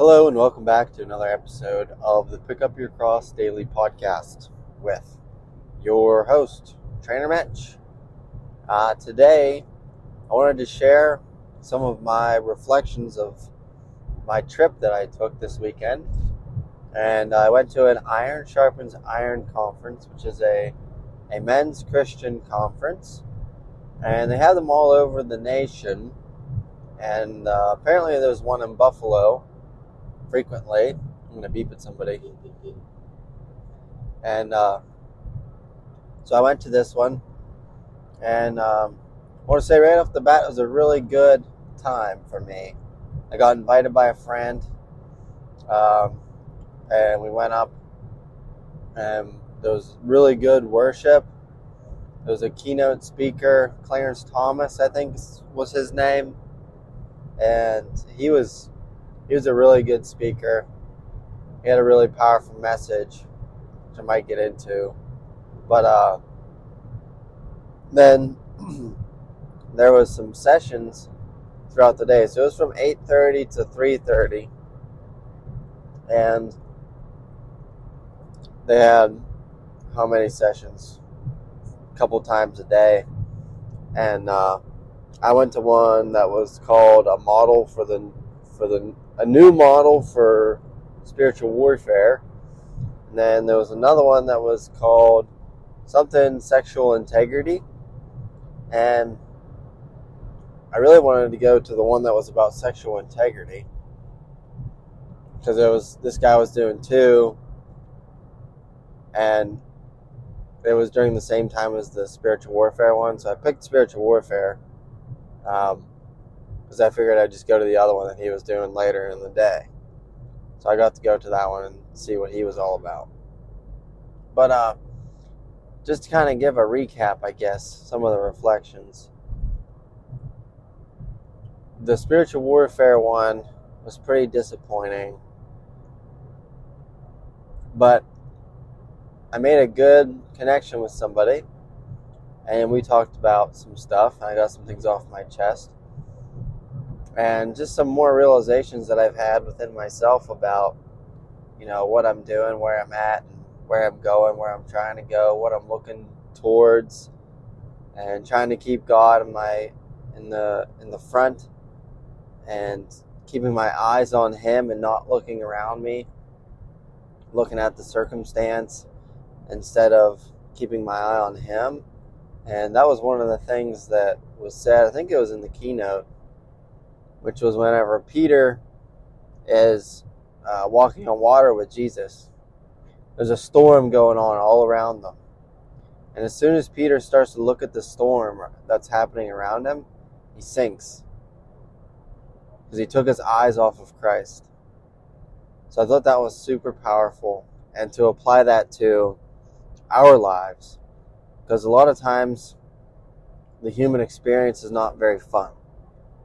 Hello, and welcome back to another episode of the Pick Up Your Cross Daily Podcast with your host, Trainer Mitch. Uh, today, I wanted to share some of my reflections of my trip that I took this weekend. And I went to an Iron Sharpens Iron conference, which is a, a men's Christian conference. And they have them all over the nation. And uh, apparently, there's one in Buffalo frequently. I'm going to beep at somebody. And uh, so I went to this one. And um, I want to say right off the bat, it was a really good time for me. I got invited by a friend. Um, and we went up. And there was really good worship. There was a keynote speaker, Clarence Thomas, I think was his name. And he was he was a really good speaker. He had a really powerful message, which I might get into. But uh, then there was some sessions throughout the day. So it was from 8:30 to 3:30, and they had how many sessions? A couple times a day, and uh, I went to one that was called a model for the for the a new model for spiritual warfare. And then there was another one that was called something sexual integrity. And I really wanted to go to the one that was about sexual integrity. Because it was this guy was doing two and it was during the same time as the spiritual warfare one, so I picked spiritual warfare. Um, because I figured I'd just go to the other one that he was doing later in the day. So I got to go to that one and see what he was all about. But uh, just to kind of give a recap, I guess, some of the reflections. The spiritual warfare one was pretty disappointing. But I made a good connection with somebody. And we talked about some stuff. I got some things off my chest and just some more realizations that I've had within myself about, you know, what I'm doing, where I'm at, and where I'm going, where I'm trying to go, what I'm looking towards, and trying to keep God in my in the in the front, and keeping my eyes on Him and not looking around me, looking at the circumstance instead of keeping my eye on Him. And that was one of the things that was said. I think it was in the keynote which was whenever Peter is uh, walking on water with Jesus. There's a storm going on all around them. And as soon as Peter starts to look at the storm that's happening around him, he sinks. Because he took his eyes off of Christ. So I thought that was super powerful. And to apply that to our lives. Because a lot of times the human experience is not very fun.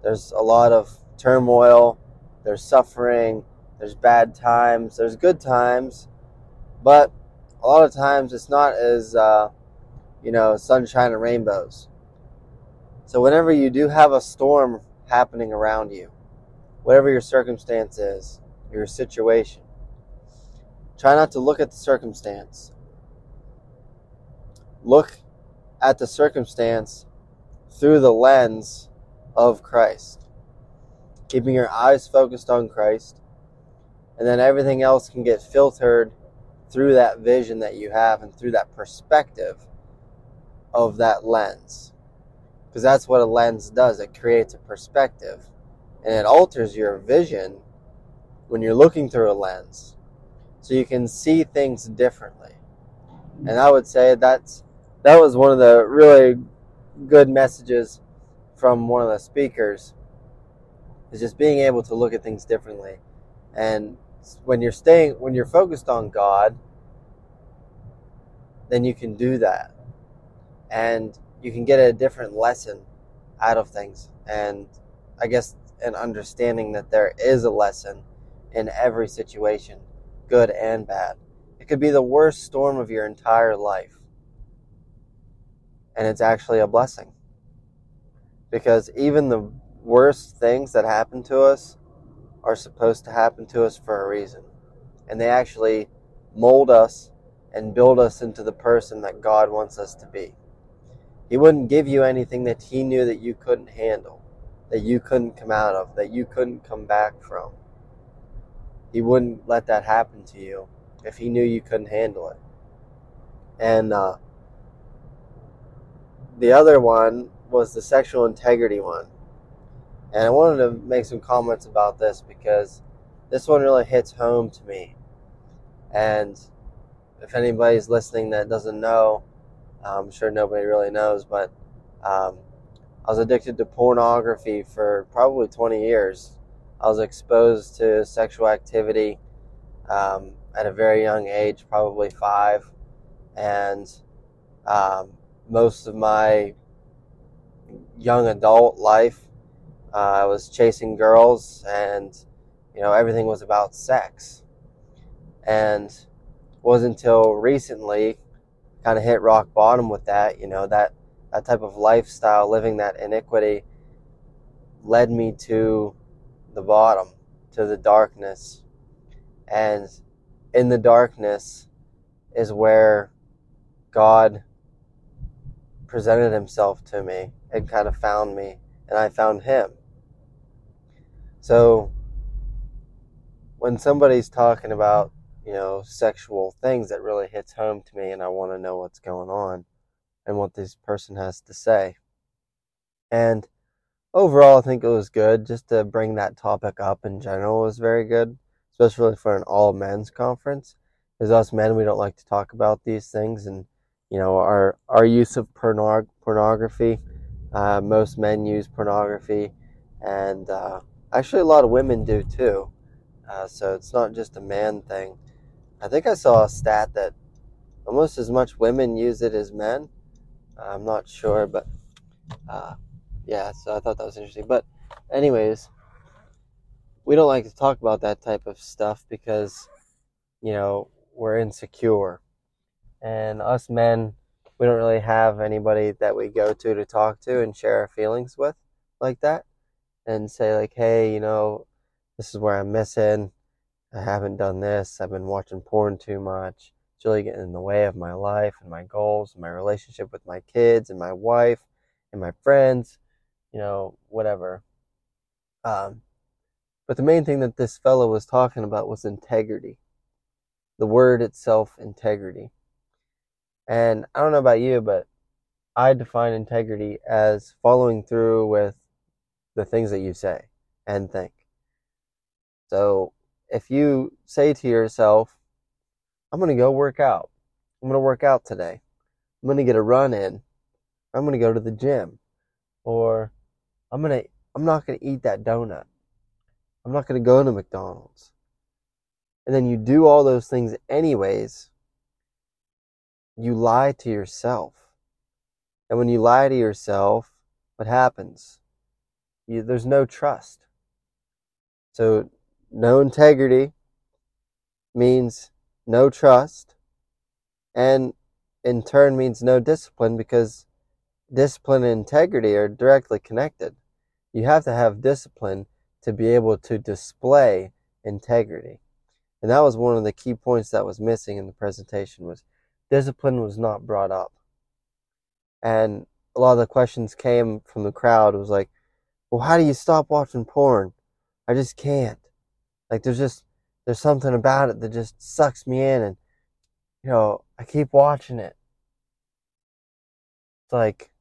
There's a lot of turmoil, there's suffering, there's bad times, there's good times, but a lot of times it's not as, uh, you know, sunshine and rainbows. So, whenever you do have a storm happening around you, whatever your circumstance is, your situation, try not to look at the circumstance. Look at the circumstance through the lens of Christ. Keeping your eyes focused on Christ, and then everything else can get filtered through that vision that you have and through that perspective of that lens. Because that's what a lens does it creates a perspective and it alters your vision when you're looking through a lens so you can see things differently. And I would say that's that was one of the really good messages from one of the speakers is just being able to look at things differently. And when you're staying, when you're focused on God, then you can do that. And you can get a different lesson out of things. And I guess an understanding that there is a lesson in every situation, good and bad. It could be the worst storm of your entire life. And it's actually a blessing because even the worst things that happen to us are supposed to happen to us for a reason. And they actually mold us and build us into the person that God wants us to be. He wouldn't give you anything that He knew that you couldn't handle, that you couldn't come out of, that you couldn't come back from. He wouldn't let that happen to you if He knew you couldn't handle it. And uh, the other one was the sexual integrity one. And I wanted to make some comments about this because this one really hits home to me. And if anybody's listening that doesn't know, I'm sure nobody really knows, but um, I was addicted to pornography for probably 20 years. I was exposed to sexual activity um, at a very young age, probably five, and um, most of my young adult life, uh, I was chasing girls, and you know everything was about sex. And wasn't until recently, kind of hit rock bottom with that. You know that that type of lifestyle, living that iniquity, led me to the bottom, to the darkness, and in the darkness is where God presented himself to me and kind of found me, and I found him. So, when somebody's talking about, you know, sexual things, that really hits home to me, and I want to know what's going on and what this person has to say. And overall, I think it was good just to bring that topic up in general was very good, especially for an all men's conference. Because us men, we don't like to talk about these things, and you know, our our use of pornog- pornography. Uh, most men use pornography, and uh, actually, a lot of women do too. Uh, so it's not just a man thing. I think I saw a stat that almost as much women use it as men. I'm not sure, but uh, yeah. So I thought that was interesting. But, anyways, we don't like to talk about that type of stuff because, you know, we're insecure and us men, we don't really have anybody that we go to to talk to and share our feelings with like that and say like, hey, you know, this is where I'm missing. I haven't done this. I've been watching porn too much. It's really getting in the way of my life and my goals and my relationship with my kids and my wife and my friends, you know, whatever. Um, but the main thing that this fellow was talking about was integrity. The word itself, integrity. And I don't know about you, but I define integrity as following through with the things that you say and think. So if you say to yourself, I'm going to go work out, I'm going to work out today, I'm going to get a run in, I'm going to go to the gym, or I'm going to, I'm not going to eat that donut, I'm not going to go to McDonald's. And then you do all those things anyways you lie to yourself. And when you lie to yourself, what happens? You, there's no trust. So, no integrity means no trust, and in turn means no discipline because discipline and integrity are directly connected. You have to have discipline to be able to display integrity. And that was one of the key points that was missing in the presentation was discipline was not brought up. And a lot of the questions came from the crowd. It was like, well, how do you stop watching porn? I just can't. Like, there's just, there's something about it that just sucks me in. And, you know, I keep watching it. It's like,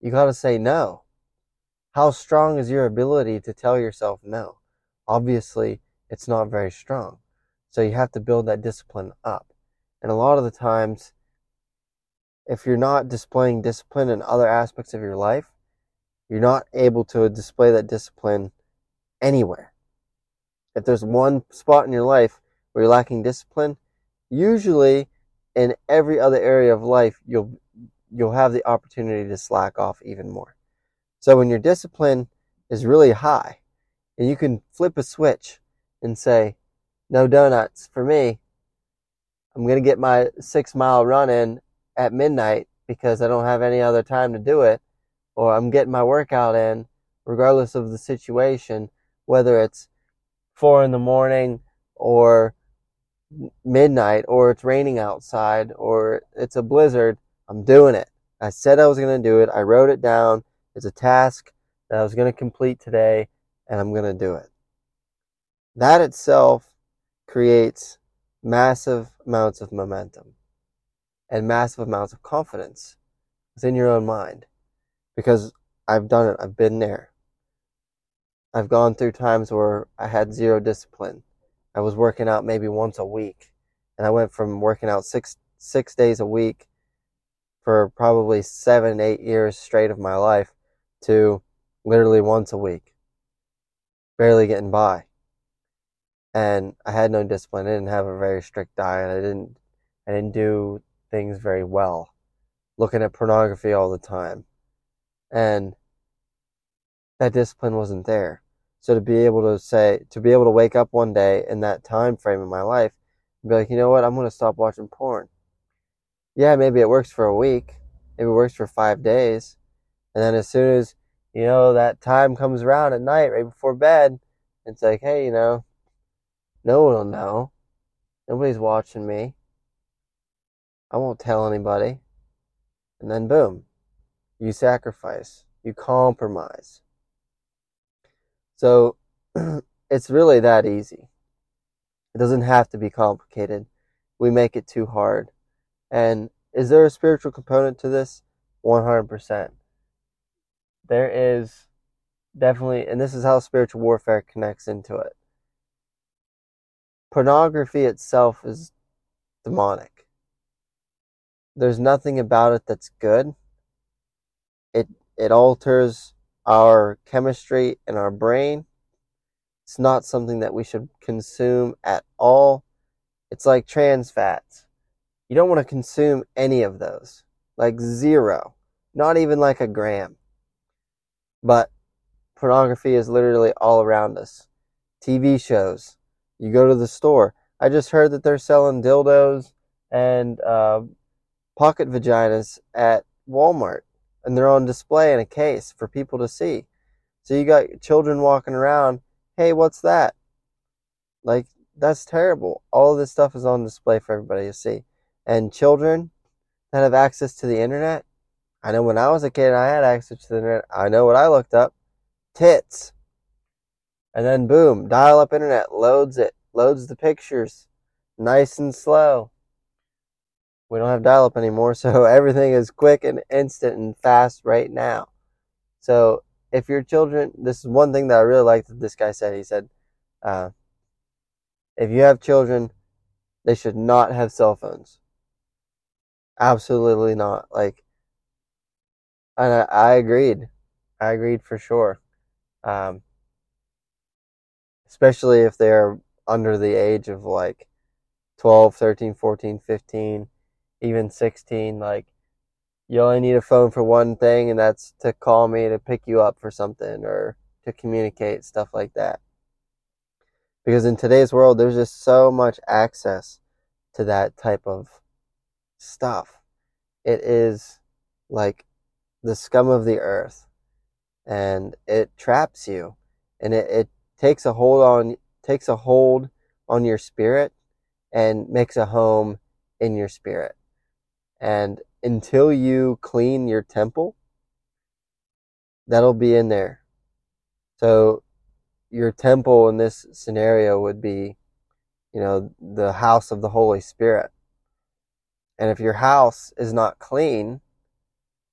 you gotta say no. How strong is your ability to tell yourself no? Obviously, it's not very strong. So you have to build that discipline up. And a lot of the times, if you're not displaying discipline in other aspects of your life, you're not able to display that discipline anywhere. If there's one spot in your life where you're lacking discipline, usually in every other area of life, you'll you'll have the opportunity to slack off even more. So when your discipline is really high, and you can flip a switch and say, "No donuts for me," I'm going to get my six mile run in at midnight because I don't have any other time to do it, or I'm getting my workout in regardless of the situation, whether it's four in the morning or midnight or it's raining outside or it's a blizzard, I'm doing it. I said I was going to do it. I wrote it down. It's a task that I was going to complete today and I'm going to do it. That itself creates massive amounts of momentum and massive amounts of confidence within your own mind because I've done it. I've been there. I've gone through times where I had zero discipline. I was working out maybe once a week and I went from working out six, six days a week for probably seven, eight years straight of my life to literally once a week, barely getting by. And I had no discipline. I didn't have a very strict diet. I didn't, I didn't do things very well. Looking at pornography all the time. And that discipline wasn't there. So to be able to say, to be able to wake up one day in that time frame in my life and be like, you know what, I'm to stop watching porn. Yeah, maybe it works for a week. Maybe it works for five days. And then as soon as, you know, that time comes around at night, right before bed, it's like, hey, you know, no one will know. Nobody's watching me. I won't tell anybody. And then boom, you sacrifice, you compromise. So it's really that easy. It doesn't have to be complicated. We make it too hard. And is there a spiritual component to this? 100%. There is definitely, and this is how spiritual warfare connects into it. Pornography itself is demonic. There's nothing about it that's good. It it alters our chemistry in our brain. It's not something that we should consume at all. It's like trans fats. You don't want to consume any of those. Like zero. Not even like a gram. But pornography is literally all around us. TV shows, you go to the store. I just heard that they're selling dildos and uh, pocket vaginas at Walmart, and they're on display in a case for people to see. So you got children walking around. Hey, what's that? Like that's terrible. All this stuff is on display for everybody to see. And children that have access to the internet, I know when I was a kid, I had access to the internet. I know what I looked up: tits. And then boom, dial up internet loads it, loads the pictures nice and slow. We don't have dial up anymore, so everything is quick and instant and fast right now. So if your children, this is one thing that I really liked that this guy said. He said, uh, if you have children, they should not have cell phones. Absolutely not. Like, and I, I agreed. I agreed for sure. Um, especially if they're under the age of like 12, 13, 14, 15, even 16. Like, you only need a phone for one thing, and that's to call me to pick you up for something or to communicate, stuff like that. Because in today's world, there's just so much access to that type of stuff. It is like the scum of the earth, and it traps you, and it, it takes a hold on takes a hold on your spirit and makes a home in your spirit. And until you clean your temple, that'll be in there. So your temple in this scenario would be, you know, the house of the Holy Spirit. And if your house is not clean,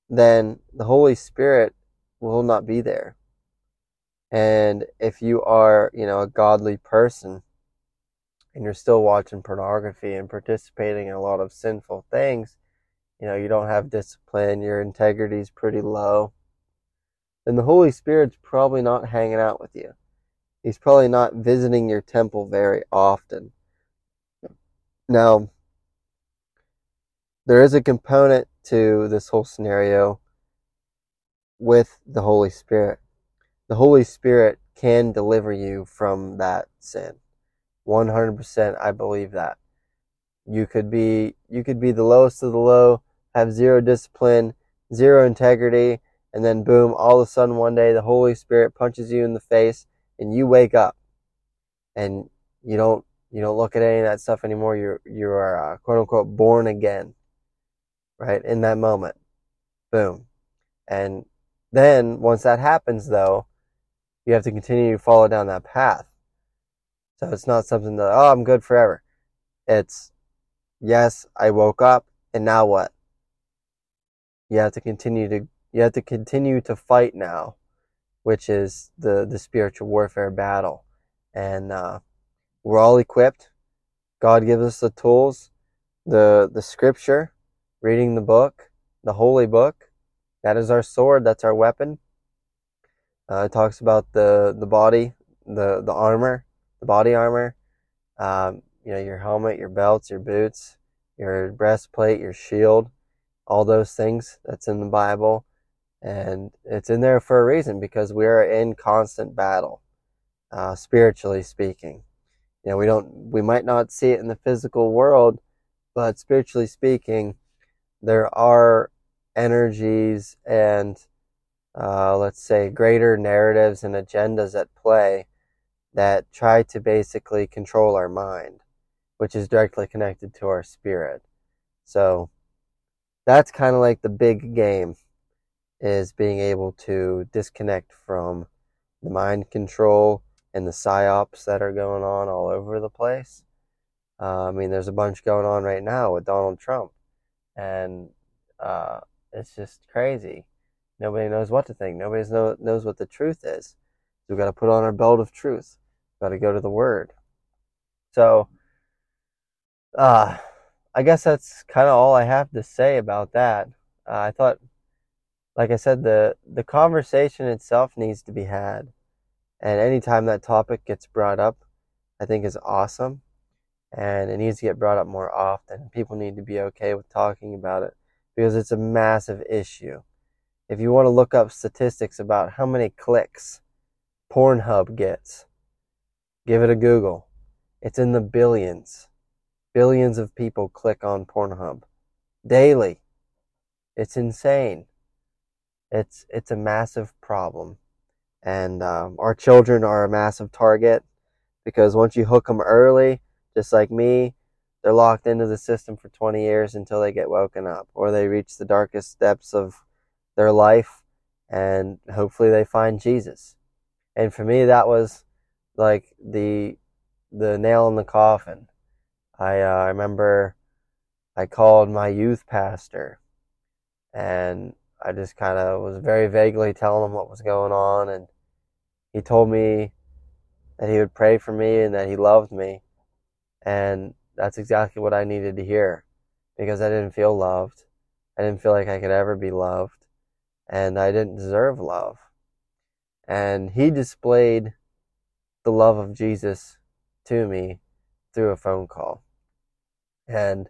then the Holy Spirit will not be there. And if you are, you know, a godly person and you're still watching pornography and participating in a lot of sinful things, you know, you don't have discipline, your integrity is pretty low, then the Holy Spirit's probably not hanging out with you. He's probably not visiting your temple very often. Now, there is a component to this whole scenario with the Holy Spirit the Holy Spirit can deliver you from that sin. 100% I believe that. You could be you could be the lowest of the low, have zero discipline, zero integrity, and then boom, all of a sudden one day the Holy Spirit punches you in the face and you wake up. and you don't you don't look at any of that stuff anymore. You're you are uh, quote unquote born again, right? In that moment, boom, and then once that happens, though, you have to continue to follow down that path. So it's not something that oh I'm good forever. It's yes I woke up and now what? You have to continue to you have to continue to fight now, which is the the spiritual warfare battle, and uh, we're all equipped. God gives us the tools, the the scripture, reading the book, the holy book. That is our sword. That's our weapon. Uh, it talks about the the body, the the armor, the body armor. Um, you know, your helmet, your belts, your boots, your breastplate, your shield, all those things. That's in the Bible, and it's in there for a reason because we are in constant battle, uh, spiritually speaking. You know, we don't, we might not see it in the physical world, but spiritually speaking, there are energies and uh, let's say, greater narratives and agendas at play that try to basically control our mind, which is directly connected to our spirit. So that's kind of like the big game is being able to disconnect from the mind control and the psyops that are going on all over the place. Uh, I mean, there's a bunch going on right now with Donald Trump, and uh, it's just crazy. Nobody knows what to think. Nobody know, knows what the truth is. So we've got to put on our belt of truth. We've got to go to the Word. So, uh, I guess that's kind of all I have to say about that. Uh, I thought, like I said, the the conversation itself needs to be had, and anytime that topic gets brought up, I think is awesome, and it needs to get brought up more often. People need to be okay with talking about it because it's a massive issue if you want to look up statistics about how many clicks Pornhub gets, give it a Google. It's in the billions. Billions of people click on Pornhub daily. It's insane. It's it's a massive problem, and um, our children are a massive target because once you hook them early, just like me, they're locked into the system for 20 years until they get woken up or they reach the darkest depths of their life and hopefully they find Jesus. And for me, that was like the the nail in the coffin. I uh, I remember I called my youth pastor, and I just kind of was very vaguely telling him what was going on, and he told me that he would pray for me and that he loved me, and that's exactly what I needed to hear, because I didn't feel loved. I didn't feel like I could ever be loved and I didn't deserve love. And he displayed the love of Jesus to me through a phone call. And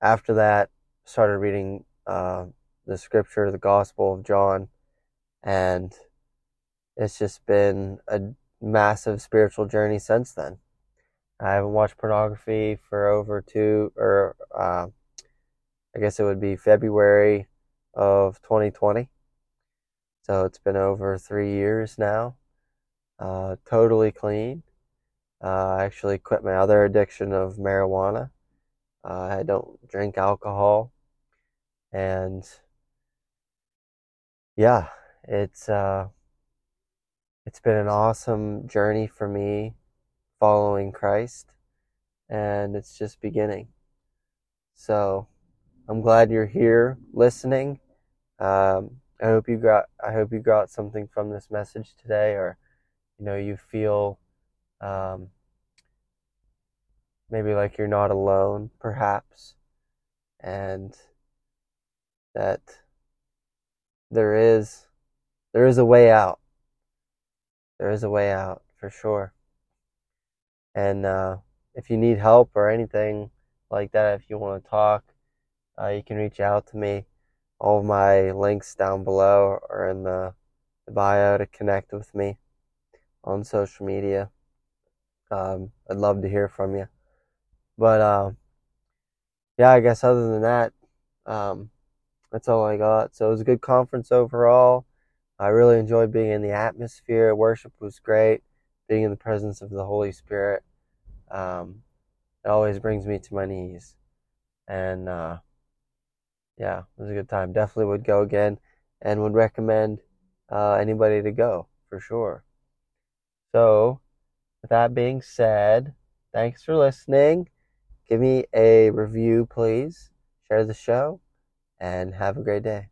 after that, started reading uh, the scripture, the Gospel of John, and it's just been a massive spiritual journey since then. I haven't watched pornography for over two, or uh, I guess it would be February of 2020. So it's been over three years now. Uh, totally clean. Uh, I actually quit my other addiction of marijuana. Uh, I don't drink alcohol. And yeah, it's uh, it's been an awesome journey for me following Christ, and it's just beginning. So I'm glad you're here listening. Um, I hope you got I hope you got something from this message today, or you know you feel um, maybe like you're not alone, perhaps, and that there is there is a way out. There is a way out for sure. And uh, if you need help or anything like that, if you want to talk, uh, you can reach out to me. All of my links down below are in the, the bio to connect with me on social media. Um, I'd love to hear from you. But uh, yeah, I guess other than that, um, that's all I got. So it was a good conference overall. I really enjoyed being in the atmosphere. Worship was great. being in the presence of the Holy Spirit. Um, it always brings me to my knees. And uh, yeah, it was a good time. Definitely would go again and would recommend uh, anybody to go for sure. So, with that being said, thanks for listening. Give me a review, please. Share the show, and have a great day.